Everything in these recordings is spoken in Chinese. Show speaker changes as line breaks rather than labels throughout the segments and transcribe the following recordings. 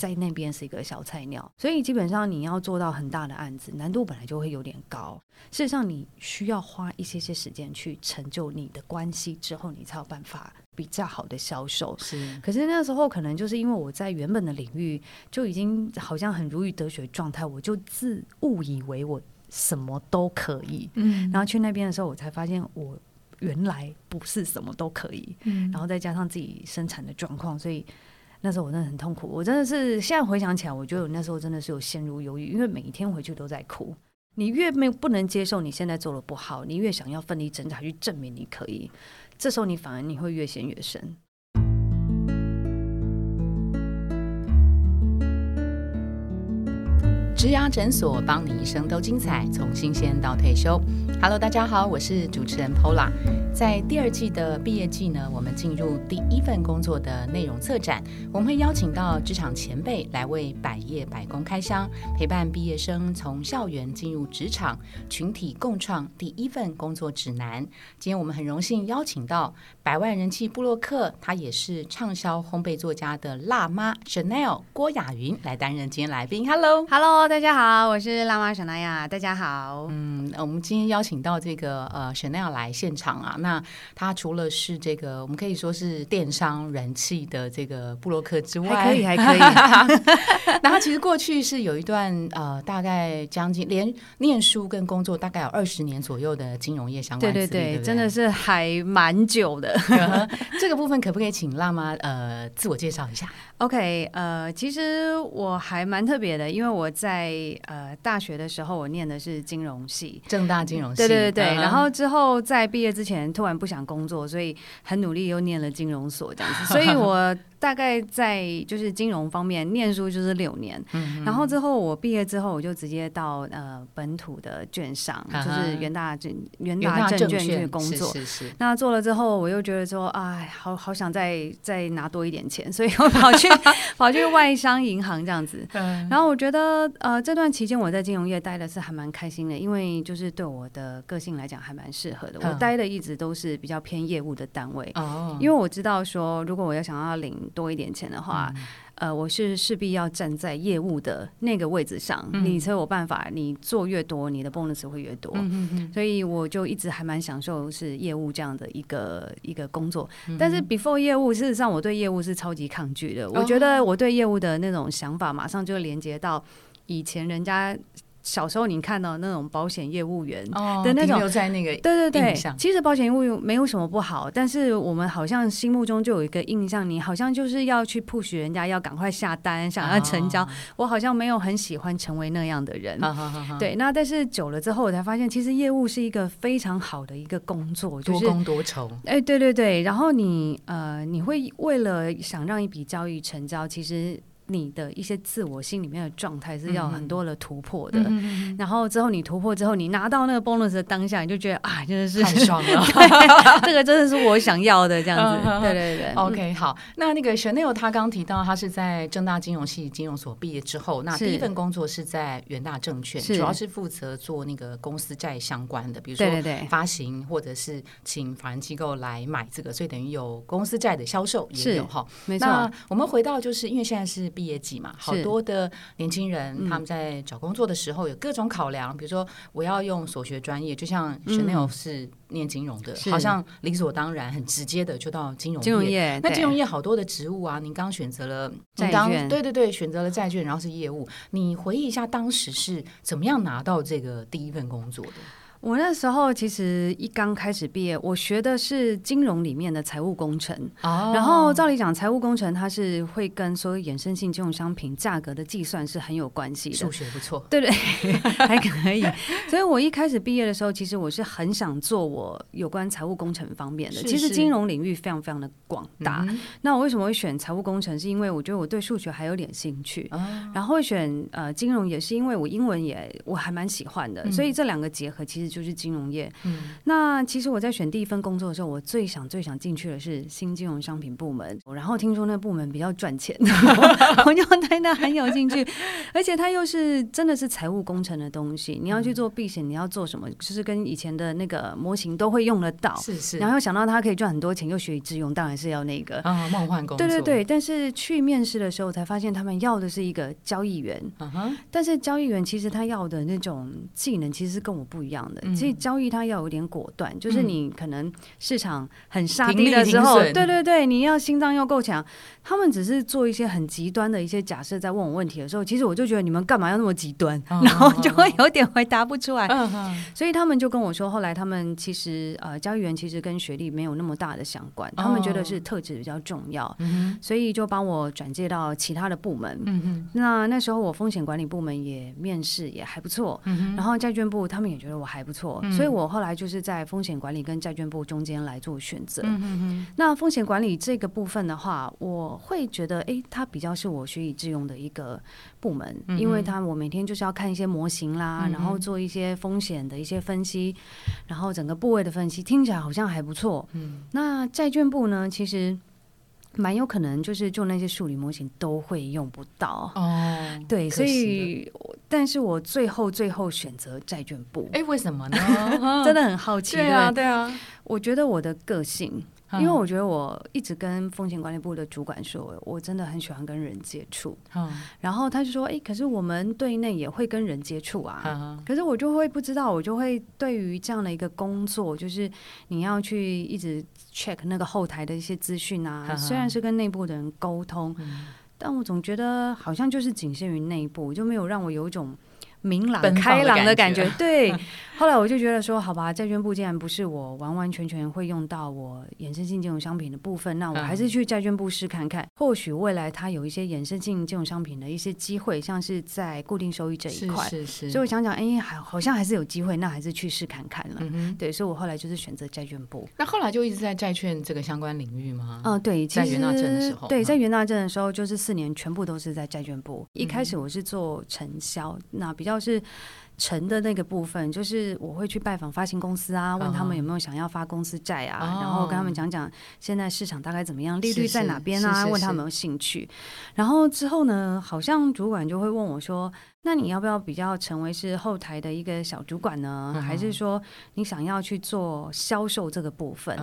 在那边是一个小菜鸟，所以基本上你要做到很大的案子，难度本来就会有点高。事实上，你需要花一些些时间去成就你的关系之后，你才有办法比较好的销售。
是，
可是那时候可能就是因为我在原本的领域就已经好像很如鱼得水状态，我就自误以为我什么都可以。嗯，然后去那边的时候，我才发现我原来不是什么都可以。嗯，然后再加上自己生产的状况，所以那时候我真的很痛苦。我真的是现在回想起来，我觉得我那时候真的是有陷入忧郁，因为每一天回去都在哭。你越没不能接受你现在做的不好，你越想要奋力挣扎去证明你可以，这时候你反而你会越陷越深。
植牙诊所，帮你一生都精彩，从新鲜到退休。Hello，大家好，我是主持人 Pola。在第二季的毕业季呢，我们进入第一份工作的内容策展，我们会邀请到职场前辈来为百业百工开箱，陪伴毕业生从校园进入职场，群体共创第一份工作指南。今天我们很荣幸邀请到百万人气布洛克，她也是畅销烘焙作家的辣妈 Chanel 郭雅云来担任今天来宾。Hello，Hello。
大家好，我是辣妈沈娜亚。大家好，
嗯，我们今天邀请到这个呃 Chanel 来现场啊。那他除了是这个，我们可以说是电商人气的这个布洛克之外，
还可以，还可以。
那他其实过去是有一段呃，大概将近连念书跟工作大概有二十年左右的金融业相关。
对对对，真的是还蛮久的。
这个部分可不可以请辣妈呃自我介绍一下？
？OK，呃，其实我还蛮特别的，因为我在。呃大学的时候，我念的是金融系，
正大金融系。
对对对然后之后在毕业之前，突然不想工作，所以很努力又念了金融所这样子。所以我大概在就是金融方面念书就是六年。然后之后我毕业之后，我就直接到呃本土的券商，就是元大证元大证券去工作。
是是。
那做了之后，我又觉得说，哎，好好想再再拿多一点钱，所以我跑去 跑去外商银行这样子。然后我觉得呃。呃，这段期间我在金融业待的是还蛮开心的，因为就是对我的个性来讲还蛮适合的。我待的一直都是比较偏业务的单位，哦，因为我知道说，如果我要想要领多一点钱的话，呃，我是势必要站在业务的那个位置上，你才有办法，你做越多，你的 bonus 会越多。所以我就一直还蛮享受是业务这样的一个一个工作。但是 before 业务，事实上我对业务是超级抗拒的。我觉得我对业务的那种想法，马上就连接到。以前人家小时候你看到那种保险业务员的那种，
在那个
对对对，其实保险业务员没有什么不好，但是我们好像心目中就有一个印象，你好像就是要去 push 人家要赶快下单，想要成交。我好像没有很喜欢成为那样的人。对，那但是久了之后，我才发现其实业务是一个非常好的一个工作，
多工多酬。
哎，对对对，然后你呃，你会为了想让一笔交易成交，其实。你的一些自我心里面的状态是要很多的突破的，然后之后你突破之后，你拿到那个 bonus 的当下，你就觉得啊，真的是
太爽了，
这个真的是我想要的这样子。对对对
，OK，好。那那个 Chanel 他刚提到他是在正大金融系金融所毕业之后，那第一份工作是在元大证券，主要是负责做那个公司债相关的，比如说发行或者是请法人机构来买这个，所以等于有公司债的销售也有哈。
没错。
那我们回到就是因为现在是。毕业季嘛，好多的年轻人他们在找工作的时候有各种考量，比如说我要用所学专业，就像 Chanel 是念金融的，好像理所当然、很直接的就到金融
金融业。
那金融业好多的职务啊，您刚选择了
债券，
对对对，选择了债券，然后是业务。你回忆一下当时是怎么样拿到这个第一份工作的？
我那时候其实一刚开始毕业，我学的是金融里面的财务工程。哦。然后照理讲，财务工程它是会跟所有衍生性金融商品价格的计算是很有关系的。
数学不错。
对对，还可以。所以我一开始毕业的时候，其实我是很想做我有关财务工程方面的。其实金融领域非常非常的广大。那我为什么会选财务工程？是因为我觉得我对数学还有点兴趣。然后会选呃金融，也是因为我英文也我还蛮喜欢的。所以这两个结合，其实。就是金融业。嗯，那其实我在选第一份工作的时候，我最想最想进去的是新金融商品部门。然后听说那部门比较赚钱，我就对那很有兴趣，而且它又是真的是财务工程的东西。你要去做避险，你要做什么，就是跟以前的那个模型都会用得到。
是是。
然后又想到它可以赚很多钱，又学以致用，当然是要那个
啊梦幻工作。
对对对，但是去面试的时候才发现，他们要的是一个交易员。嗯哼。但是交易员其实他要的那种技能，其实是跟我不一样的。其实交易它要有点果断，就是你可能市场很杀低的时候，对对对，你要心脏要够强。他们只是做一些很极端的一些假设，在问我问题的时候，其实我就觉得你们干嘛要那么极端，然后就会有点回答不出来。所以他们就跟我说，后来他们其实呃，交易员其实跟学历没有那么大的相关，他们觉得是特质比较重要，所以就帮我转介到其他的部门。那那时候我风险管理部门也面试也还不错，然后债券部他们也觉得我还不错，所以我后来就是在风险管理跟债券部中间来做选择。那风险管理这个部分的话，我。我会觉得，哎，它比较是我学以致用的一个部门，因为它我每天就是要看一些模型啦，然后做一些风险的一些分析，然后整个部位的分析，听起来好像还不错。嗯，那债券部呢，其实蛮有可能就是做那些数理模型都会用不到哦。对，所以，但是我最后最后选择债券部，
哎，为什么呢？
真的很好奇。
对啊，对啊，
我觉得我的个性。因为我觉得我一直跟风险管理部的主管说，我真的很喜欢跟人接触。然后他就说：“哎，可是我们对内也会跟人接触啊。”可是我就会不知道，我就会对于这样的一个工作，就是你要去一直 check 那个后台的一些资讯啊。虽然是跟内部的人沟通，但我总觉得好像就是仅限于内部，就没有让我有一种。明朗开朗的感觉，对。后来我就觉得说，好吧，债券部既然不是我完完全全会用到我衍生性金融商品的部分，那我还是去债券部试看看，或许未来它有一些衍生性金融商品的一些机会，像是在固定收益这一块。
是是。
所以我想想，哎，还好像还是有机会，那还是去试看看了。嗯对，所以我后来就是选择债券部。
那后来就一直在债券这个相关领域吗？
嗯，对。
在元大镇的时候，
对，在元大镇的时候，就是四年全部都是在债券部。一开始我是做承销，那比较是。成的那个部分，就是我会去拜访发行公司啊，问他们有没有想要发公司债啊，然后跟他们讲讲现在市场大概怎么样，利率在哪边啊，问他们有兴趣。然后之后呢，好像主管就会问我说：“那你要不要比较成为是后台的一个小主管呢？还是说你想要去做销售这个部分？”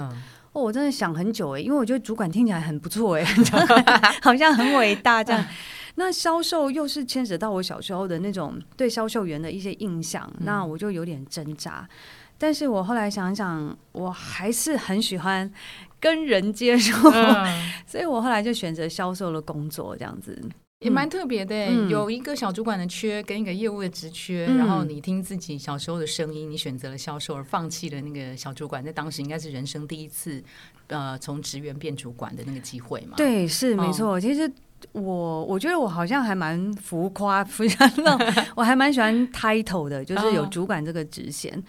哦，我真的想很久哎，因为我觉得主管听起来很不错哎，好像很伟大这样。那销售又是牵扯到我小时候的那种对销售员的一些印象，那我就有点挣扎。但是我后来想想，我还是很喜欢跟人接触，所以我后来就选择销售的工作，这样子
也蛮特别的。有一个小主管的缺跟一个业务的职缺，然后你听自己小时候的声音，你选择了销售而放弃了那个小主管，在当时应该是人生第一次，呃，从职员变主管的那个机会嘛？
对，是没错。其实。我我觉得我好像还蛮浮夸，非常那种，我还蛮喜欢 title 的，就是有主管这个职衔。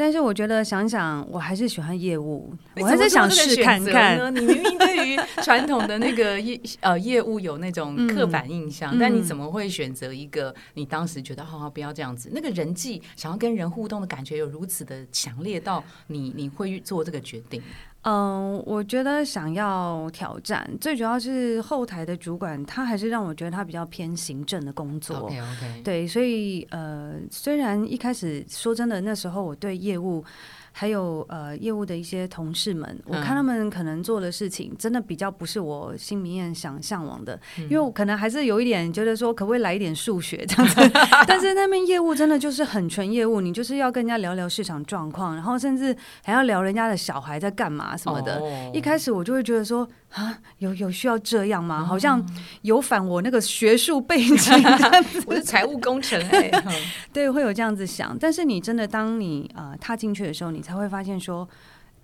但是我觉得想想，我还是喜欢业务，我还是想试看看。
你明明对于传统的那个 业呃业务有那种刻板印象，但你怎么会选择一个你当时觉得好好不要这样子？那个人际想要跟人互动的感觉有如此的强烈到你你会做这个决定？
嗯，我觉得想要挑战，最主要是后台的主管，他还是让我觉得他比较偏行政的工作。
OK OK，
对，所以呃，虽然一开始说真的，那时候我对业务。还有呃，业务的一些同事们，我看他们可能做的事情，真的比较不是我心里面想向往的，因为我可能还是有一点觉得说，可不可以来一点数学这样子？但是那边业务真的就是很纯业务，你就是要跟人家聊聊市场状况，然后甚至还要聊人家的小孩在干嘛什么的。一开始我就会觉得说。啊，有有需要这样吗？好像有反我那个学术背景，
我是财务工程哎，
对，会有这样子想。但是你真的当你啊踏进去的时候，你才会发现说，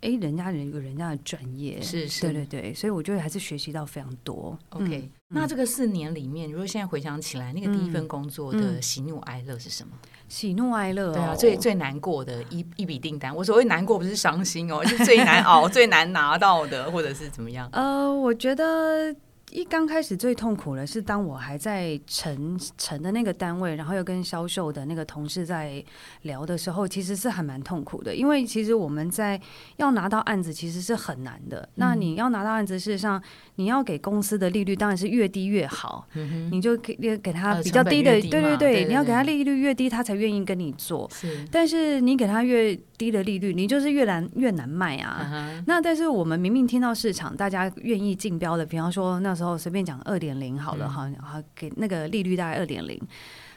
哎，人家人有人家的专业，
是是，
对对对，所以我觉得还是学习到非常多。
OK，那这个四年里面，如果现在回想起来，那个第一份工作的喜怒哀乐是什么？
喜怒哀乐，
对啊，最最难过的一一笔订单。我所谓难过，不是伤心哦，是最难熬、最难拿到的，或者是怎么样？
呃，我觉得一刚开始最痛苦的是，当我还在成成的那个单位，然后又跟销售的那个同事在聊的时候，其实是还蛮痛苦的。因为其实我们在要拿到案子，其实是很难的。那你要拿到案子，事实上你要给公司的利率当然是越低越好。你就给给他比较低的，对对对，你要给他利率越低，他才愿意跟你做。
是，
但是你给他越低的利率，你就是越难越难卖啊。那但是我们明明听到市场大家愿意竞标的，比方说那时候。然后随便讲二点零好了哈，好给那个利率大概二点零，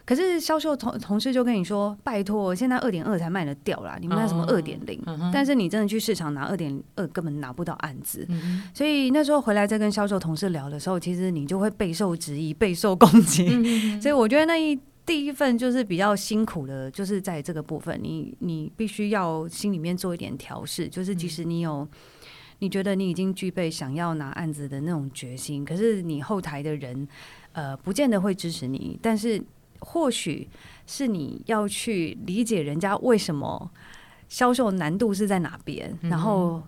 可是销售同同事就跟你说，拜托，现在二点二才卖得掉啦，你们那什么二点零？但是你真的去市场拿二点二，根本拿不到案子。所以那时候回来再跟销售同事聊的时候，其实你就会备受质疑、备受攻击。所以我觉得那一第一份就是比较辛苦的，就是在这个部分，你你必须要心里面做一点调试，就是即使你有。你觉得你已经具备想要拿案子的那种决心，可是你后台的人，呃，不见得会支持你。但是或许是你要去理解人家为什么销售难度是在哪边，然后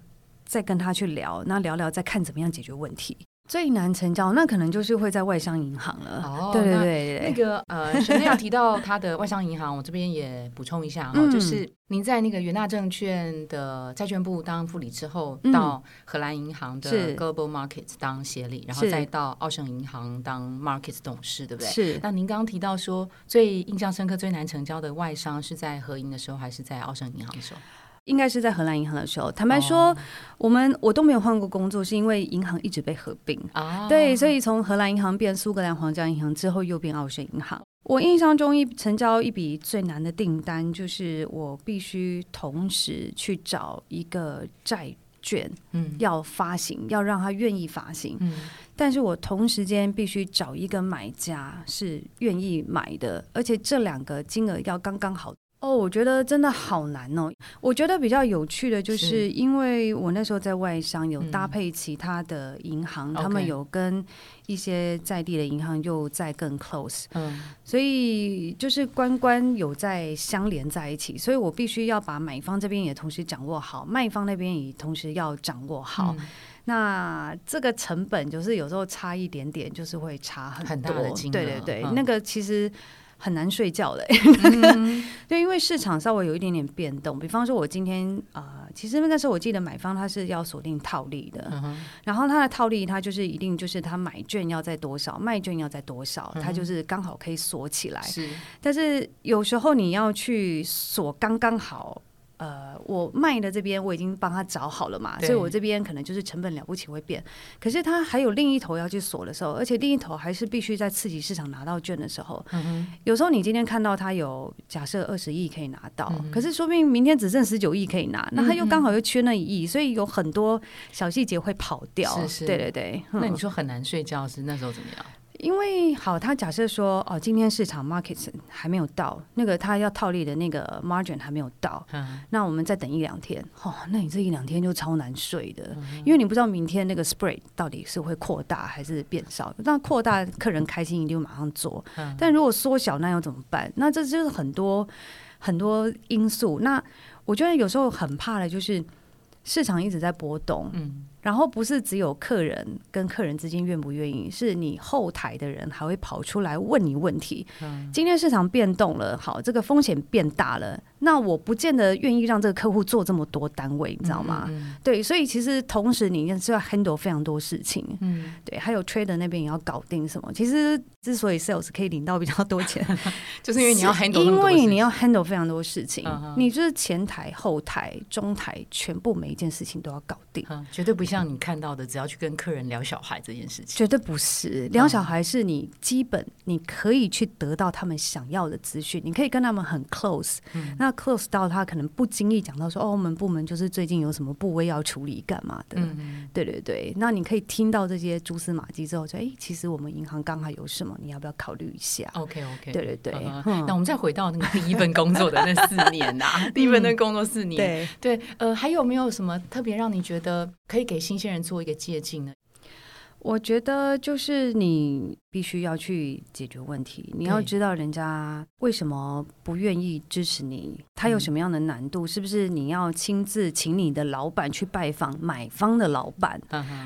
再跟他去聊，那聊聊再看怎么样解决问题。最难成交，那可能就是会在外商银行了。哦，对对对，
那个呃，沈要提到他的外商银行，我这边也补充一下哈，就是您在那个元大证券的债券部当副理之后，到荷兰银行的 Global Markets 当协理，然后再到澳盛银行当 Markets 董事，对不对？
是。
那您刚刚提到说，最印象深刻、最难成交的外商是在合银的时候，还是在澳盛银行的时候？
应该是在荷兰银行的时候。坦白说，我们我都没有换过工作，是因为银行一直被合并啊。对，所以从荷兰银行变苏格兰皇家银行之后，又变澳盛银行。我印象中一成交一笔最难的订单，就是我必须同时去找一个债券，嗯，要发行，要让他愿意发行，嗯，但是我同时间必须找一个买家是愿意买的，而且这两个金额要刚刚好。哦，我觉得真的好难哦。我觉得比较有趣的就是，因为我那时候在外商有搭配其他的银行，他们有跟一些在地的银行又在更 close，嗯，所以就是关关有在相连在一起，所以我必须要把买方这边也同时掌握好，卖方那边也同时要掌握好。那这个成本就是有时候差一点点，就是会差很多。对对对，那个其实。很难睡觉的，就因为市场稍微有一点点变动。比方说，我今天啊，其实那时候我记得买方他是要锁定套利的，然后他的套利他就是一定就是他买券要在多少，卖券要在多少，他就是刚好可以锁起来。是，但是有时候你要去锁刚刚好。呃，我卖的这边我已经帮他找好了嘛，所以我这边可能就是成本了不起会变，可是他还有另一头要去锁的时候，而且另一头还是必须在刺激市场拿到券的时候，有时候你今天看到他有假设二十亿可以拿到，可是说不定明天只剩十九亿可以拿，那他又刚好又缺那一亿，所以有很多小细节会跑掉。是是，对对对。
那你说很难睡觉是那时候怎么样？
因为好，他假设说哦，今天市场 market 还没有到，那个他要套利的那个 margin 还没有到，那我们再等一两天，哦，那你这一两天就超难睡的，因为你不知道明天那个 spread 到底是会扩大还是变少，那扩大客人开心一定马上做，但如果缩小那要怎么办？那这就是很多很多因素。那我觉得有时候很怕的就是市场一直在波动，嗯。然后不是只有客人跟客人之间愿不愿意，是你后台的人还会跑出来问你问题。今天市场变动了，好，这个风险变大了。那我不见得愿意让这个客户做这么多单位，你知道吗？对，所以其实同时你是要 handle 非常多事情，嗯，对，还有 trader 那边也要搞定什么。其实之所以 sales 可以领到比较多钱，
就是因为你要 handle，
因为你要 handle 非常多事情，你就是前台、后台、中台，全部每一件事情都要搞定，
绝对不像你看到的，只要去跟客人聊小孩这件事情，
绝对不是聊小孩，是你基本你可以去得到他们想要的资讯，你可以跟他们很 close，那。Close 到他可能不经意讲到说哦，我们部门就是最近有什么部位要处理干嘛的？嗯，对对对。那你可以听到这些蛛丝马迹之后，说哎，其实我们银行刚好有什么，你要不要考虑一下
？OK OK，
对对对。
那我们再回到那个第一份工作的那四年呐，第一份的工作四年，对对。呃，还有没有什么特别让你觉得可以给新鲜人做一个借鉴呢？
我觉得就是你必须要去解决问题，你要知道人家为什么不愿意支持你，他有什么样的难度，是不是你要亲自请你的老板去拜访买方的老板，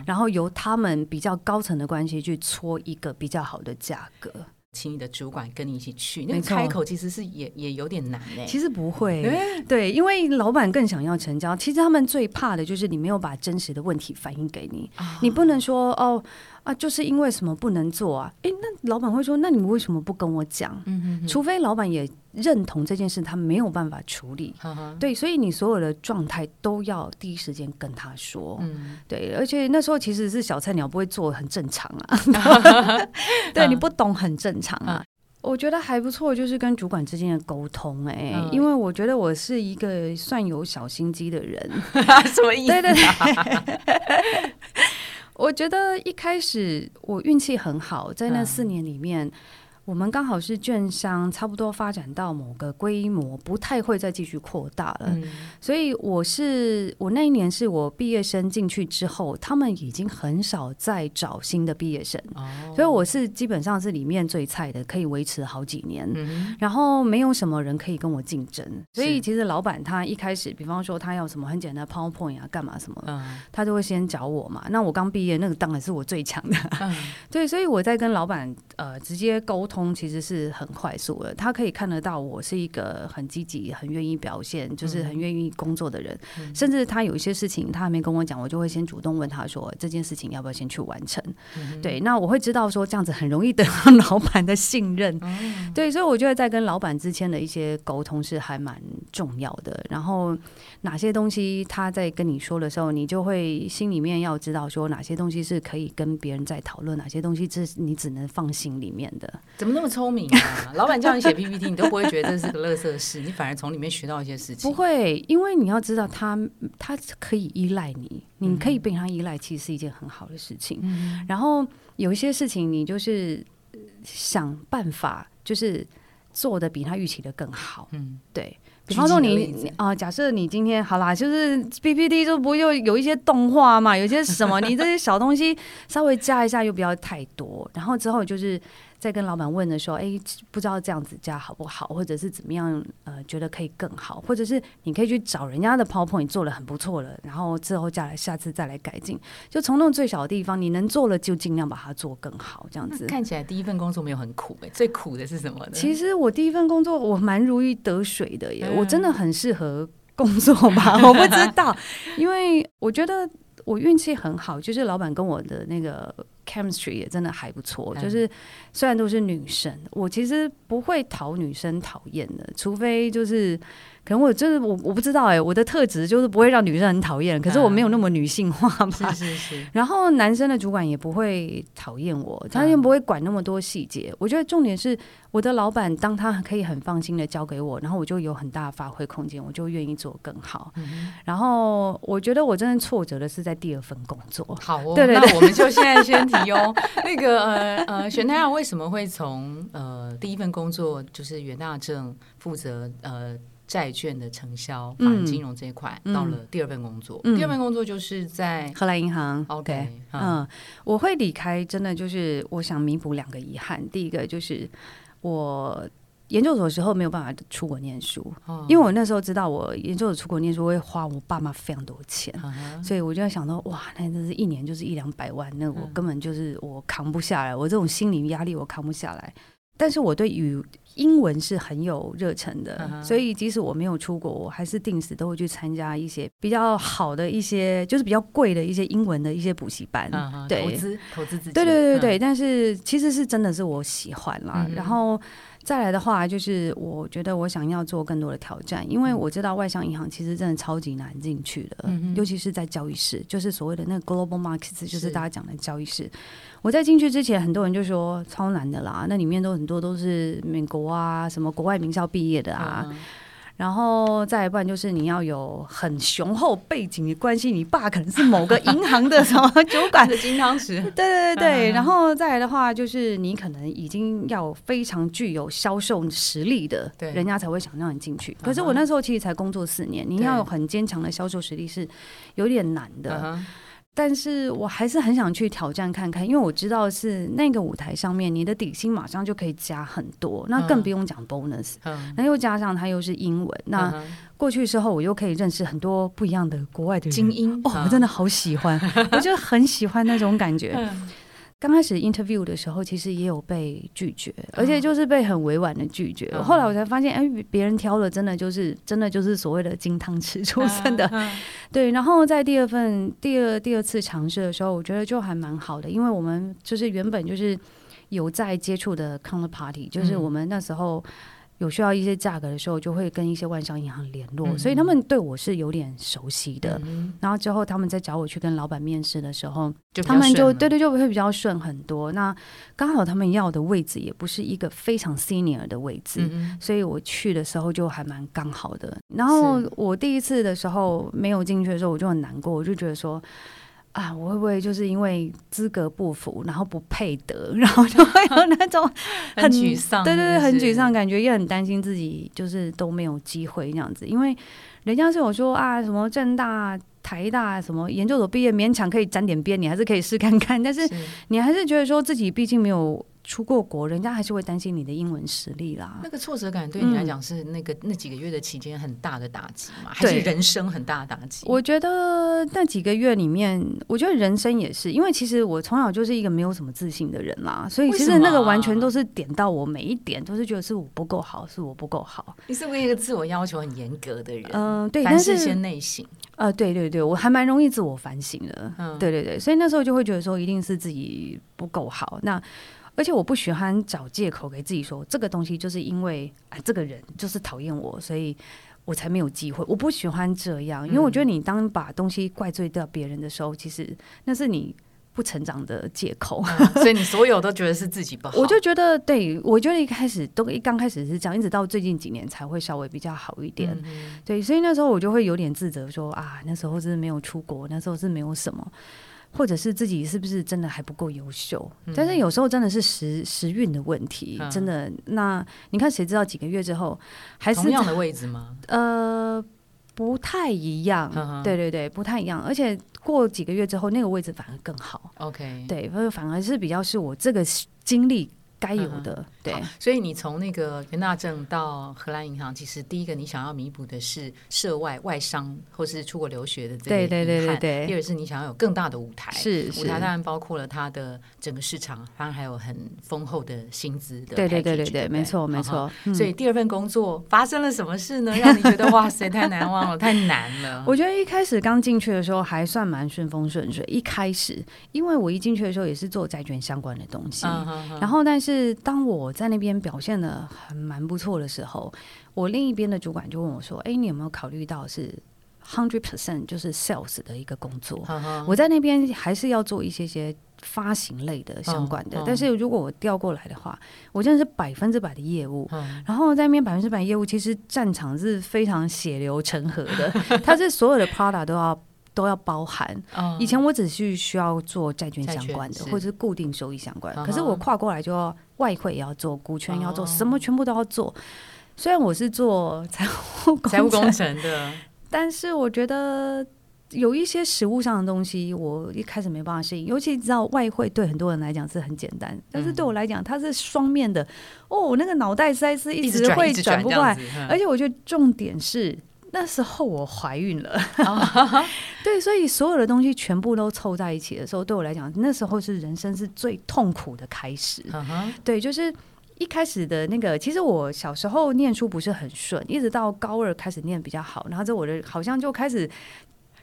然后由他们比较高层的关系去搓一个比较好的价格。
请你的主管跟你一起去，那个开口其实是也也有点难哎。
其实不会，对，因为老板更想要成交。其实他们最怕的就是你没有把真实的问题反映给你，你不能说哦。啊，就是因为什么不能做啊？哎，那老板会说，那你为什么不跟我讲？除非老板也认同这件事，他没有办法处理。对，所以你所有的状态都要第一时间跟他说。嗯，对，而且那时候其实是小菜鸟，不会做，很正常啊。对，你不懂很正常啊。我觉得还不错，就是跟主管之间的沟通。哎，因为我觉得我是一个算有小心机的人。
什么意思？对对
对。我觉得一开始我运气很好，在那四年里面。我们刚好是券商，差不多发展到某个规模，不太会再继续扩大了。所以我是我那一年是我毕业生进去之后，他们已经很少再找新的毕业生，所以我是基本上是里面最菜的，可以维持好几年。然后没有什么人可以跟我竞争，所以其实老板他一开始，比方说他要什么很简单的 PowerPoint 啊，干嘛什么，他就会先找我嘛。那我刚毕业，那个当然是我最强的。对，所以我在跟老板呃直接沟。通其实是很快速的，他可以看得到我是一个很积极、很愿意表现，就是很愿意工作的人。甚至他有一些事情他还没跟我讲，我就会先主动问他说：“这件事情要不要先去完成？”对，那我会知道说这样子很容易得到 老板的信任。对，所以我觉得在跟老板之间的一些沟通是还蛮重要的。然后哪些东西他在跟你说的时候，你就会心里面要知道说哪些东西是可以跟别人在讨论，哪些东西是你只能放心里面的。
怎么那么聪明啊？老板叫你写 PPT，你都不会觉得这是个乐色事，你反而从里面学到一些事情。
不会，因为你要知道，他他可以依赖你，你可以被他依赖，其实是一件很好的事情。然后有一些事情，你就是想办法，就是做的比他预期的更好。嗯，对。比方说你啊，假设你今天好啦，就是 PPT 就不又有一些动画嘛，有些什么，你这些小东西稍微加一下，又不要太多，然后之后就是。在跟老板问的时候，哎，不知道这样子加好不好，或者是怎么样？呃，觉得可以更好，或者是你可以去找人家的 PowerPoint 做的很不错了，然后之后再来下次再来改进。就从那种最小的地方，你能做了就尽量把它做更好，这样子。
看起来第一份工作没有很苦哎，最苦的是什么呢？
其实我第一份工作我蛮如鱼得水的耶，我真的很适合工作吧？我不知道，因为我觉得我运气很好，就是老板跟我的那个。Chemistry 也真的还不错，就是虽然都是女生，我其实不会讨女生讨厌的，除非就是。可能我就是我我不知道哎，我的特质就是不会让女生很讨厌，可是我没有那么女性化
嘛。是是是。
然后男生的主管也不会讨厌我，他也不会管那么多细节。我觉得重点是我的老板，当他可以很放心的交给我，然后我就有很大的发挥空间，我就愿意做更好。然后我觉得我真的挫折的是在第二份工作。
好哦，对对对，我们就现在先提哦。那个呃呃，玄太阳为什么会从呃第一份工作就是袁大正负责呃。债券的承销、嗯金融这一块，到了第二份工作。第二份工作就是在
荷兰银行。
OK，
嗯，我会离开，真的就是我想弥补两个遗憾。第一个就是我研究所的时候没有办法出国念书，因为我那时候知道我研究所出国念书会花我爸妈非常多钱，所以我就在想到，哇，那真是一年就是一两百万，那我根本就是我扛不下来，我这种心理压力我扛不下来。但是我对语英文是很有热忱的，所以即使我没有出国，我还是定时都会去参加一些比较好的一些，就是比较贵的一些英文的一些补习班。
对，投资投资自己。
对对对对，但是其实是真的是我喜欢啦。然后再来的话，就是我觉得我想要做更多的挑战，因为我知道外商银行其实真的超级难进去的，尤其是在交易室，就是所谓的那个 global markets，就是大家讲的交易室。我在进去之前，很多人就说超难的啦，那里面都很多都是美国啊，什么国外名校毕业的啊，然后再不然就是你要有很雄厚背景的关系，你爸可能是某个银行的什么主管
的金汤匙，
对对对对，然后再来的话就是你可能已经要非常具有销售实力的，对，人家才会想让你进去。可是我那时候其实才工作四年，你要有很坚强的销售实力是有点难的。但是我还是很想去挑战看看，因为我知道是那个舞台上面，你的底薪马上就可以加很多，那更不用讲 bonus，那又加上它又是英文，那过去之后我又可以认识很多不一样的国外的
精英，
哦，我真的好喜欢，我就很喜欢那种感觉。刚开始 interview 的时候，其实也有被拒绝，而且就是被很委婉的拒绝。后来我才发现，哎，别人挑的真的就是真的就是所谓的金汤匙出身的，对。然后在第二份第二第二次尝试的时候，我觉得就还蛮好的，因为我们就是原本就是有在接触的 counterparty，就是我们那时候。有需要一些价格的时候，就会跟一些外商银行联络，所以他们对我是有点熟悉的。然后之后他们在找我去跟老板面试的时候，他们就对对就会比较顺很多。那刚好他们要的位置也不是一个非常 senior 的位置，所以我去的时候就还蛮刚好的。然后我第一次的时候没有进去的时候，我就很难过，我就觉得说。啊，我会不会就是因为资格不符，然后不配得，然后就会有那种
很沮丧？
对对对，很沮丧，感觉也很担心自己就是都没有机会这样子。因为人家是有说啊，什么正大、台大什么研究所毕业，勉强可以沾点边，你还是可以试看看。但是你还是觉得说自己毕竟没有。出过国，人家还是会担心你的英文实力啦。
那个挫折感对你来讲是那个那几个月的期间很大的打击嘛？还是人生很大的打击？
我觉得那几个月里面，我觉得人生也是，因为其实我从小就是一个没有什么自信的人啦，所以其实那个完全都是点到我每一点，都是觉得是我不够好，是我不够好。
你是不是一个自我要求很严格的人？
嗯，对，
但是先内省。
呃，对对对，我还蛮容易自我反省的。嗯，对对对，所以那时候就会觉得说，一定是自己不够好。那而且我不喜欢找借口给自己说这个东西就是因为啊这个人就是讨厌我，所以我才没有机会。我不喜欢这样，因为我觉得你当把东西怪罪掉别人的时候，其实那是你不成长的借口。
所以你所有都觉得是自己不好。
我就觉得，对我觉得一开始都一刚开始是这样，一直到最近几年才会稍微比较好一点。对，所以那时候我就会有点自责，说啊那时候是没有出国，那时候是没有什么。或者是自己是不是真的还不够优秀？但是有时候真的是时时运的问题，真的。那你看，谁知道几个月之后还是
同样的位置吗？
呃，不太一样。对对对，不太一样。而且过几个月之后，那个位置反而更好。
OK，
对，反而是比较是我这个经历。该有的，对，
所以你从那个元大正到荷兰银行，其实第一个你想要弥补的是涉外外商或是出国留学的这个遗憾，第二是你想要有更大的舞台，
是
舞台当然包括了它的整个市场，当然还有很丰厚的薪资的，
对对对对对，没错没错。
所以第二份工作发生了什么事呢？让你觉得哇塞太难忘了，太难了。
我觉得一开始刚进去的时候还算蛮顺风顺水，一开始因为我一进去的时候也是做债券相关的东西，然后但是。是当我在那边表现的很蛮不错的时候，我另一边的主管就问我说：“哎，你有没有考虑到是 hundred percent 就是 sales 的一个工作？我在那边还是要做一些些发行类的相关的，但是如果我调过来的话，我真的是百分之百的业务。然后在那边百分之百业务，其实战场是非常血流成河的，它是所有的 product 都要。”都要包含。以前我只是需要做债券相关的，或者是固定收益相关。可是我跨过来就要外汇也要做，股权要做，什么全部都要做。虽然我是做财务
财务工程的，
但是我觉得有一些实物上的东西，我一开始没办法适应。尤其知道外汇对很多人来讲是很简单，但是对我来讲它是双面的。哦，我那个脑袋实在是一直会转不过来，而且我觉得重点是。那时候我怀孕了，对，所以所有的东西全部都凑在一起的时候，对我来讲，那时候是人生是最痛苦的开始。对，就是一开始的那个，其实我小时候念书不是很顺，一直到高二开始念比较好，然后这我的好像就开始。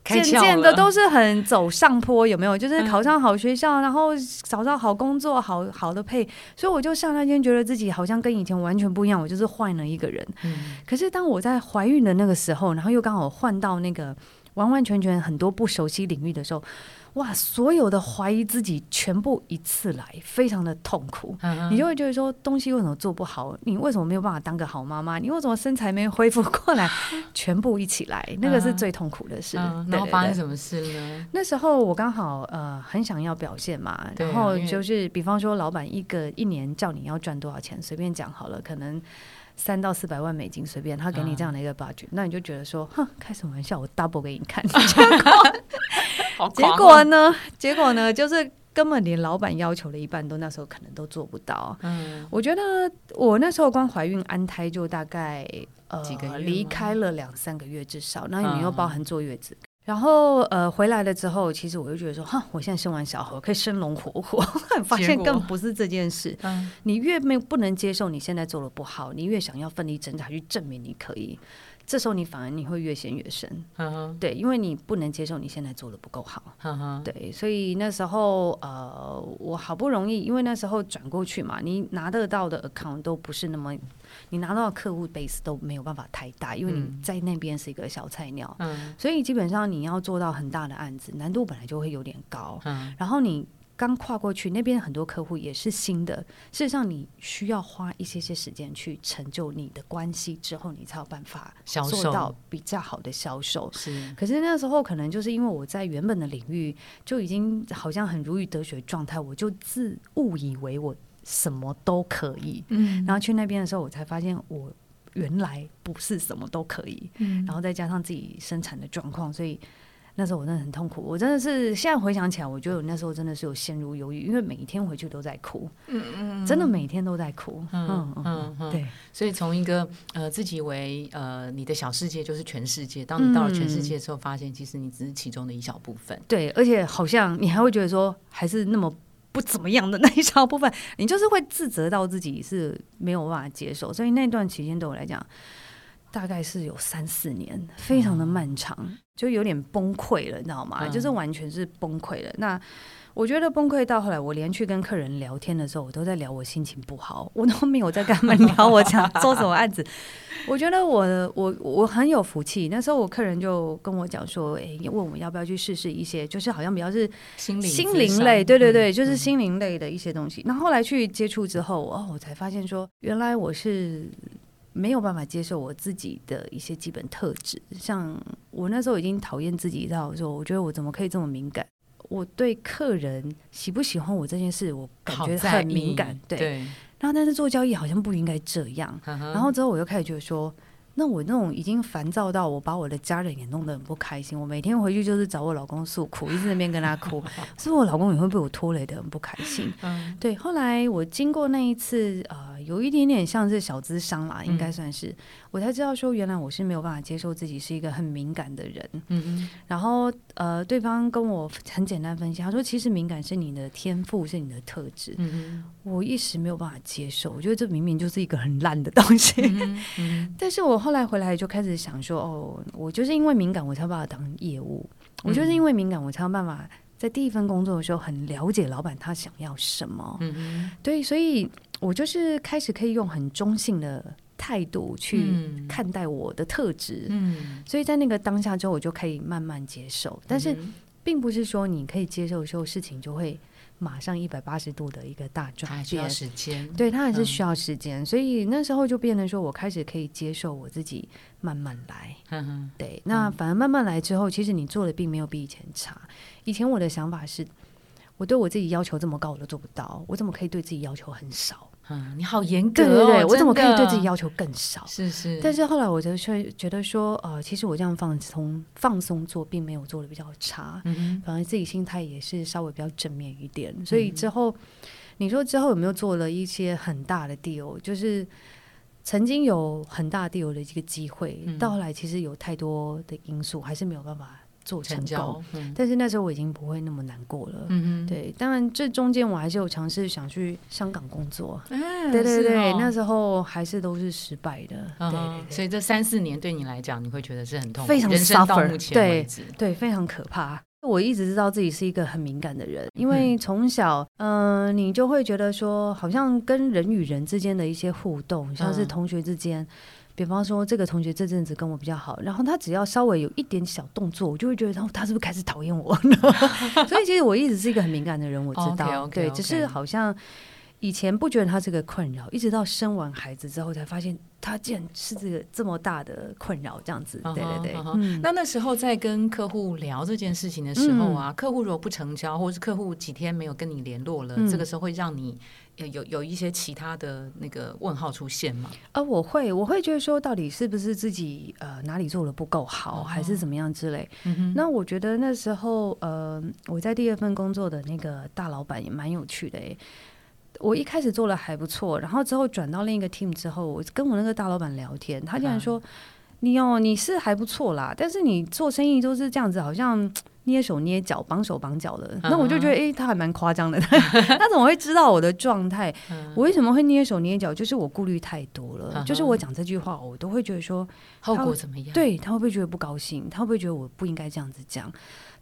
渐渐的都是很走上坡，有没有？就是考上好学校，然后找到好工作，好好的配。所以我就上那天觉得自己好像跟以前完全不一样，我就是换了一个人。可是当我在怀孕的那个时候，然后又刚好换到那个完完全全很多不熟悉领域的时候。哇！所有的怀疑自己全部一次来，非常的痛苦。你就会觉得说，东西为什么做不好？你为什么没有办法当个好妈妈？你为什么身材没恢复过来？全部一起来，那个是最痛苦的事。
然后发生什么事呢？
那时候我刚好呃很想要表现嘛，然后就是比方说，老板一个一年叫你要赚多少钱，随便讲好了，可能三到四百万美金，随便他给你这样的一个 budget，那你就觉得说，哼，开什么玩笑？我 double 给你看。结果呢？结果呢？就是根本连老板要求的一半都那时候可能都做不到。嗯，我觉得我那时候光怀孕安胎就大概呃
几个月，
离开了两三个月至少，那里面又包含坐月子。然后呃回来了之后，其实我就觉得说，哈，我现在生完小孩可以生龙活虎，发现根本不是这件事。嗯，你越没不能接受你现在做的不好，你越想要奋力挣扎去证明你可以。这时候你反而你会越陷越深，对，因为你不能接受你现在做的不够好，对，所以那时候呃，我好不容易，因为那时候转过去嘛，你拿得到的 account 都不是那么，你拿到的客户 base 都没有办法太大，因为你在那边是一个小菜鸟，嗯，所以基本上你要做到很大的案子，难度本来就会有点高，嗯，然后你。刚跨过去，那边很多客户也是新的。事实上，你需要花一些些时间去成就你的关系，之后你才有办法做到比较好的销售。
是，
可是那时候可能就是因为我在原本的领域就已经好像很如鱼得水状态，我就自误以为我什么都可以。嗯，然后去那边的时候，我才发现我原来不是什么都可以。嗯，然后再加上自己生产的状况，所以。那时候我真的很痛苦，我真的是现在回想起来，我觉得我那时候真的是有陷入忧郁，因为每一天回去都在哭，嗯嗯，真的每天都在哭，嗯
嗯嗯，对，所以从一个呃自己为呃你的小世界就是全世界，当你到了全世界之后，发现其实你只是其中的一小部分，
对，而且好像你还会觉得说还是那么不怎么样的那一小部分，你就是会自责到自己是没有办法接受，所以那段期间对我来讲。大概是有三四年，非常的漫长，就有点崩溃了，你知道吗？就是完全是崩溃了。那我觉得崩溃到后来，我连去跟客人聊天的时候，我都在聊我心情不好，我都没有在跟他们聊我想做什么案子。我觉得我我我很有福气。那时候我客人就跟我讲说，哎，问我要不要去试试一些，就是好像比较是
心灵
心灵类，对对对，就是心灵类的一些东西。那后来去接触之后，哦，我才发现说，原来我是。没有办法接受我自己的一些基本特质，像我那时候已经讨厌自己到说，我觉得我怎么可以这么敏感？我对客人喜不喜欢我这件事，我感觉很敏感。对，然后但是做交易好像不应该这样。然后之后我又开始觉得说。那我那种已经烦躁到我把我的家人也弄得很不开心，我每天回去就是找我老公诉苦，一直那边跟他哭，所以我老公也会被我拖累的很不开心。嗯，对。后来我经过那一次，呃，有一点点像是小资商啦，应该算是，我才知道说原来我是没有办法接受自己是一个很敏感的人。嗯嗯。然后呃，对方跟我很简单分析，他说其实敏感是你的天赋，是你的特质。嗯嗯。我一时没有办法接受，我觉得这明明就是一个很烂的东西。嗯。但是我后。后来回来就开始想说，哦，我就是因为敏感，我才把它当业务。我就是因为敏感，我才有办法在第一份工作的时候很了解老板他想要什么。嗯对，所以我就是开始可以用很中性的态度去看待我的特质。嗯，所以在那个当下之后，我就可以慢慢接受。但是，并不是说你可以接受的时候，事情就会。马上一百八十度的一个大转变，
需要时间，
对他还是需要时间，所以那时候就变成说，我开始可以接受我自己慢慢来。对，那反而慢慢来之后，其实你做的并没有比以前差。以前我的想法是，我对我自己要求这么高，我都做不到，我怎么可以对自己要求很少？
嗯，你好严格，
对对对，我怎么可以对自己要求更少？
是是。
但是后来我就却觉得说，呃，其实我这样放松放松做，并没有做的比较差，嗯反而自己心态也是稍微比较正面一点。所以之后，你说之后有没有做了一些很大的 deal？就是曾经有很大 deal 的一个机会，到后来其实有太多的因素，还是没有办法。做成功，但是那时候我已经不会那么难过了。嗯对，当然这中间我还是有尝试想去香港工作。嗯，对对对，那时候还是都是失败的。对，
所以这三四年对你来讲，你会觉得是很痛，
非常
suffer。
对对，非常可怕。我一直知道自己是一个很敏感的人，因为从小，嗯，你就会觉得说，好像跟人与人之间的一些互动，像是同学之间。比方说，这个同学这阵子跟我比较好，然后他只要稍微有一点小动作，我就会觉得，他他是不是开始讨厌我？所以其实我一直是一个很敏感的人，我知道，对，只是好像以前不觉得他是个困扰，一直到生完孩子之后才发现，他竟然是这个这么大的困扰，这样子。对对对。
那那时候在跟客户聊这件事情的时候啊，客户如果不成交，或者是客户几天没有跟你联络了，这个时候会让你有有一些其他的那个问号出现吗？
呃，我会，我会觉得说，到底是不是自己呃哪里做的不够好，还是怎么样之类。那我觉得那时候呃，我在第二份工作的那个大老板也蛮有趣的哎。我一开始做的还不错，然后之后转到另一个 team 之后，我跟我那个大老板聊天，他竟然说：“你哦，你是还不错啦，但是你做生意都是这样子，好像 捏手捏脚、绑手绑脚的。”那我就觉得，哎，他还蛮夸张的。他怎么会知道我的状态？我为什么会捏手捏脚？就是我顾虑太多了。就是我讲这句话，我都会觉得说
后果怎么样？
对他会不会觉得不高兴？他会不会觉得我不应该这样子讲？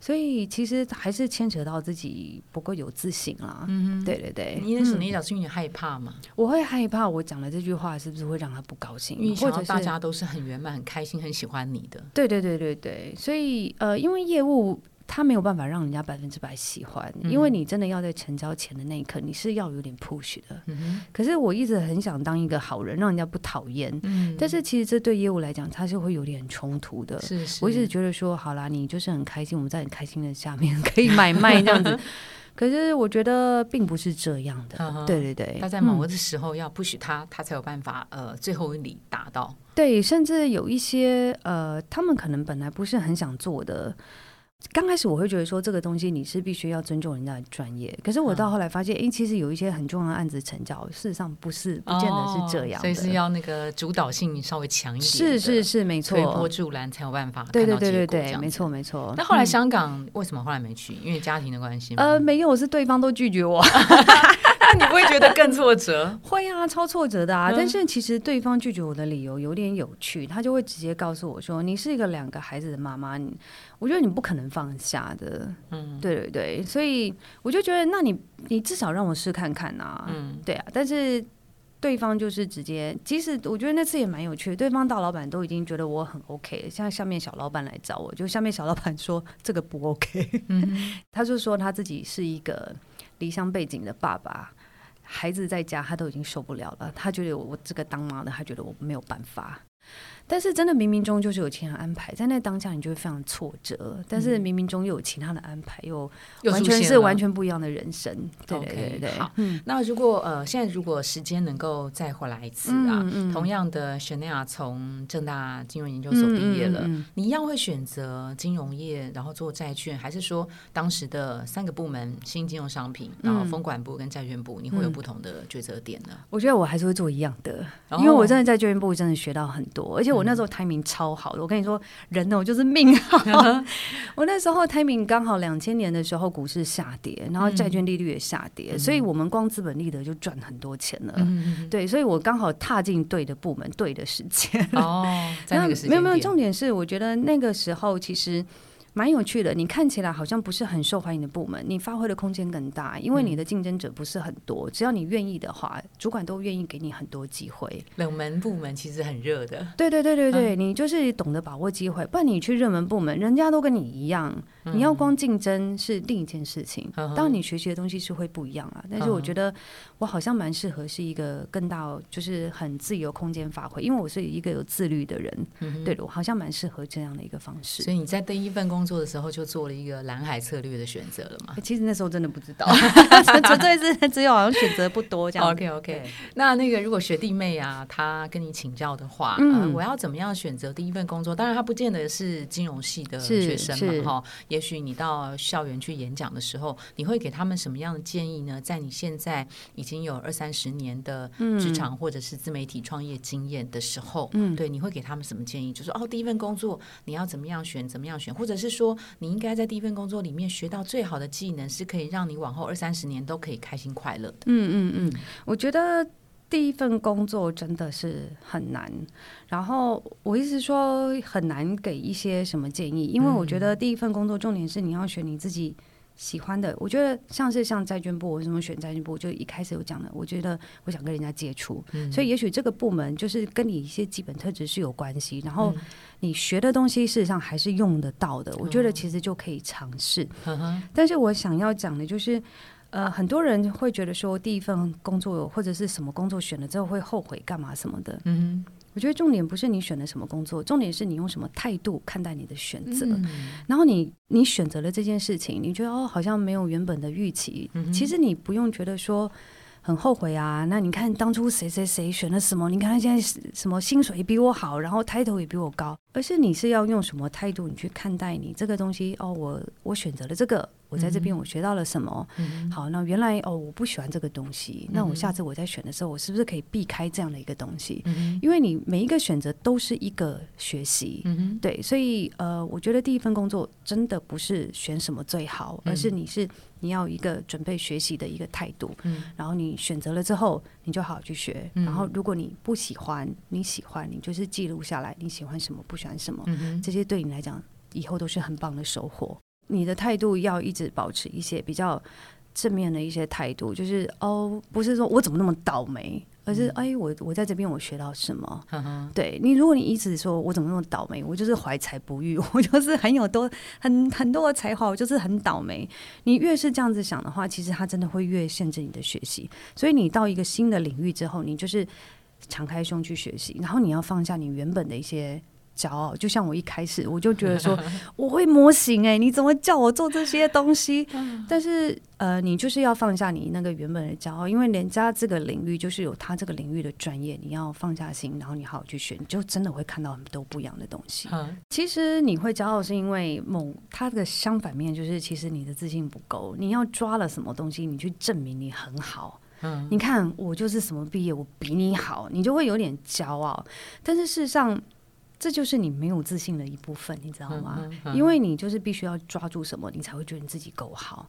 所以其实还是牵扯到自己不够有自信啦。嗯，对对对。
你那时候你是因为害怕吗？
我会害怕，我讲了这句话是不是会让他不高兴？
因为想大家都是很圆满、很开心、很喜欢你的。
对对对对对。所以呃，因为业务。他没有办法让人家百分之百喜欢，因为你真的要在成交前的那一刻，你是要有点 push 的。可是我一直很想当一个好人，让人家不讨厌。但是其实这对业务来讲，它是会有点冲突的。
是是，
我一直觉得说，好啦，你就是很开心，我们在很开心的下面可以买卖这样子。可是我觉得并不是这样的。对对对，
他在某个时候要 push 他，他才有办法呃最后一里达到。
对，甚至有一些呃，他们可能本来不是很想做的。刚开始我会觉得说这个东西你是必须要尊重人家的专业，可是我到后来发现，哎，其实有一些很重要的案子成交，事实上不是，不见得是这样，
所以是要那个主导性稍微强一点，
是是是，没错，
推波助澜才有办法，
对对对对对，没错没错。
那后来香港为什么后来没去？因为家庭的关系吗
呃，没有，是对方都拒绝我。
那 你不会觉得更挫折？
会啊，超挫折的啊！但是其实对方拒绝我的理由有点有趣，他就会直接告诉我说：“你是一个两个孩子的妈妈，你我觉得你不可能放下的。”嗯，对对对，所以我就觉得，那你你至少让我试看看啊！嗯，对啊。但是对方就是直接，即使我觉得那次也蛮有趣，对方大老板都已经觉得我很 OK 了，像下面小老板来找我，就下面小老板说这个不 OK，他就说他自己是一个离乡背景的爸爸。孩子在家，他都已经受不了了。他觉得我这个当妈的，他觉得我没有办法。但是真的冥冥中就是有其他安排，在那当下你就会非常挫折。但是冥冥中又有其他的安排，又完全是完全不一样的人生。对对对，
好。那如果呃，现在如果时间能够再回来一次啊，同样的 Shania 从正大金融研究所毕业了，你一样会选择金融业，然后做债券，还是说当时的三个部门新金融商品，然后风管部跟债券部，你会有不同的抉择点呢？
我觉得我还是会做一样的，因为我真的在债券部真的学到很多，而且我。那时候 timing 超好的，我跟你说，人呢，我就是命好。我那时候 timing 刚好两千年的时候股市下跌，然后债券利率也下跌，所以我们光资本利得就赚很多钱了。对，所以我刚好踏进对的部门，对的时间。
哦，在那个时间
没有没有，重点是我觉得那个时候其实。蛮有趣的，你看起来好像不是很受欢迎的部门，你发挥的空间更大，因为你的竞争者不是很多，只要你愿意的话，主管都愿意给你很多机会。
冷门部门其实很热的，
对对对对对，你就是懂得把握机会，不然你去热门部门，人家都跟你一样，你要光竞争是另一件事情。当然你学习的东西是会不一样啊，但是我觉得我好像蛮适合是一个更大，就是很自由空间发挥，因为我是一个有自律的人，对的，我好像蛮适合这样的一个方式。
所以你在第一份工作的时候就做了一个蓝海策略的选择了嘛？
其实那时候真的不知道，纯粹是只有好像选择不多这样。
OK OK，那那个如果学弟妹啊，他跟你请教的话，嗯，我要怎么样选择第一份工作？当然他不见得是金融系的学生嘛，哈。也许你到校园去演讲的时候，你会给他们什么样的建议呢？在你现在已经有二三十年的职场或者是自媒体创业经验的时候，嗯，对，你会给他们什么建议？就是哦，第一份工作你要怎么样选？怎么样选？或者是说？你应该在第一份工作里面学到最好的技能，是可以让你往后二三十年都可以开心快乐的。
嗯嗯嗯，我觉得第一份工作真的是很难。然后我意思说很难给一些什么建议，因为我觉得第一份工作重点是你要选你自己。喜欢的，我觉得像是像债券部，为什么选债券部？就一开始有讲的，我觉得我想跟人家接触，所以也许这个部门就是跟你一些基本特质是有关系，然后你学的东西事实上还是用得到的，我觉得其实就可以尝试。但是我想要讲的就是。呃，很多人会觉得说第一份工作或者是什么工作选了之后会后悔干嘛什么的。嗯，我觉得重点不是你选了什么工作，重点是你用什么态度看待你的选择。然后你你选择了这件事情，你觉得哦好像没有原本的预期，其实你不用觉得说。很后悔啊！那你看当初谁谁谁选了什么？你看他现在什么薪水比我好，然后 title 也比我高。而是你是要用什么态度你去看待你这个东西？哦，我我选择了这个，我在这边我学到了什么？好，那原来哦我不喜欢这个东西，那我下次我在选的时候，我是不是可以避开这样的一个东西？因为你每一个选择都是一个学习，对，所以呃，我觉得第一份工作真的不是选什么最好，而是你是。你要一个准备学习的一个态度，嗯，然后你选择了之后，你就好好去学。然后如果你不喜欢，你喜欢，你就是记录下来你喜欢什么，不喜欢什么，这些对你来讲以后都是很棒的收获。你的态度要一直保持一些比较正面的一些态度，就是哦，不是说我怎么那么倒霉。而是，哎，我我在这边我学到什么？对你，如果你一直说我怎么那么倒霉，我就是怀才不遇，我就是很有多很很多的才华，我就是很倒霉。你越是这样子想的话，其实它真的会越限制你的学习。所以你到一个新的领域之后，你就是敞开胸去学习，然后你要放下你原本的一些。骄傲，就像我一开始我就觉得说我会模型哎，你怎么叫我做这些东西？但是呃，你就是要放下你那个原本的骄傲，因为人家这个领域就是有他这个领域的专业，你要放下心，然后你好好去学，你就真的会看到很多不一样的东西。其实你会骄傲，是因为某他的相反面就是其实你的自信不够，你要抓了什么东西，你去证明你很好。嗯，你看我就是什么毕业，我比你好，你就会有点骄傲。但是事实上。这就是你没有自信的一部分，你知道吗？因为你就是必须要抓住什么，你才会觉得你自己够好。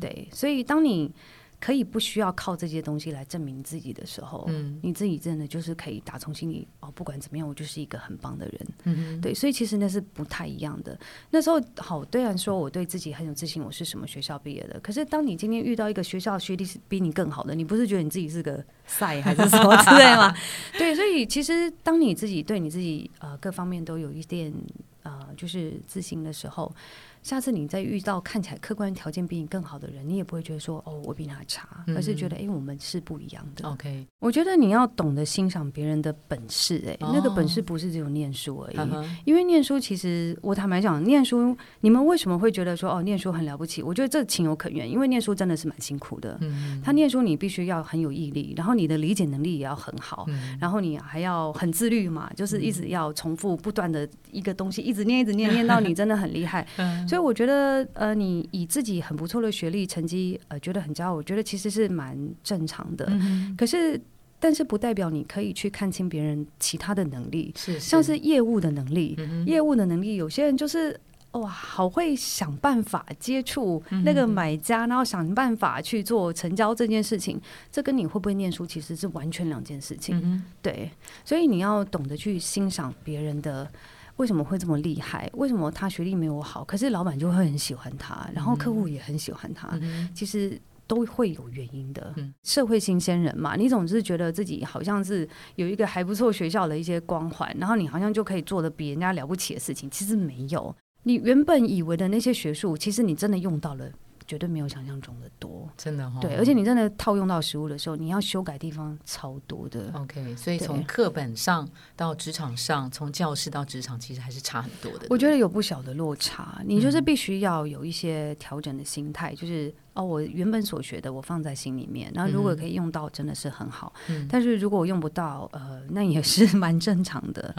对，所以当你。可以不需要靠这些东西来证明自己的时候，嗯，你自己真的就是可以打从心里哦，不管怎么样，我就是一个很棒的人，嗯对，所以其实那是不太一样的。那时候好，虽然说我对自己很有自信，我是什么学校毕业的，可是当你今天遇到一个学校学历是比你更好的，你不是觉得你自己是个赛还是什么之类吗？对，所以其实当你自己对你自己呃各方面都有一点呃就是自信的时候。下次你再遇到看起来客观条件比你更好的人，你也不会觉得说哦，我比他差，而是觉得哎，我们是不一样的。
OK，
我觉得你要懂得欣赏别人的本事，哎，那个本事不是只有念书而已。因为念书其实我坦白讲，念书你们为什么会觉得说哦，念书很了不起？我觉得这情有可原，因为念书真的是蛮辛苦的。嗯，他念书你必须要很有毅力，然后你的理解能力也要很好，然后你还要很自律嘛，就是一直要重复不断的一个东西，一直念一直念，念到你真的很厉害。所以我觉得，呃，你以自己很不错的学历成绩，呃，觉得很骄傲，我觉得其实是蛮正常的。可是，但是不代表你可以去看清别人其他的能力，
是
像是业务的能力，业务的能力，有些人就是哇，好会想办法接触那个买家，然后想办法去做成交这件事情，这跟你会不会念书其实是完全两件事情。对，所以你要懂得去欣赏别人的。为什么会这么厉害？为什么他学历没有好，可是老板就会很喜欢他，然后客户也很喜欢他？其实都会有原因的。社会新鲜人嘛，你总是觉得自己好像是有一个还不错学校的一些光环，然后你好像就可以做的比人家了不起的事情，其实没有。你原本以为的那些学术，其实你真的用到了。绝对没有想象中的多，
真的哈。
对，而且你真的套用到实物的时候，你要修改地方超多的。
OK，所以从课本上到职场上，从教室到职场，其实还是差很多的。
我觉得有不小的落差，你就是必须要有一些调整的心态，就是。哦，我原本所学的，我放在心里面。然后如果可以用到，真的是很好。嗯，但是如果我用不到，呃，那也是 蛮正常的。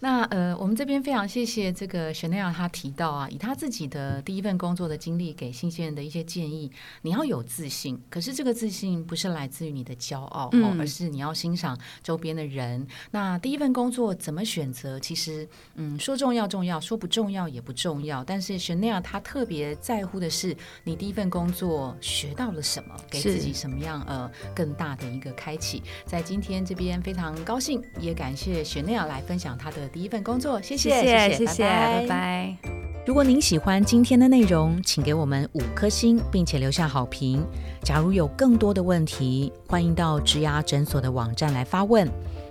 那呃，我们这边非常谢谢这个 Chanel，他提到啊，以他自己的第一份工作的经历，给新鲜人的一些建议。你要有自信，可是这个自信不是来自于你的骄傲，哦，而是你要欣赏周边的人。那第一份工作怎么选择？其实，嗯，说重要重要，说不重要也不重要。但是 Chanel 他特别在乎的是你第一份工作。我学到了什么？给自己什么样呃更大的一个开启？在今天这边非常高兴，也感谢雪内尔来分享他的第一份工作。谢谢
谢谢谢谢，拜拜。
如果您喜欢今天的内容，请给我们五颗星，并且留下好评。假如有更多的问题，欢迎到植牙诊所的网站来发问。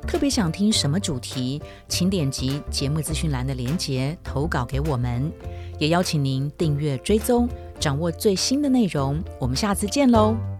特别想听什么主题，请点击节目资讯栏的连结投稿给我们。也邀请您订阅追踪。掌握最新的内容。我们下次见喽。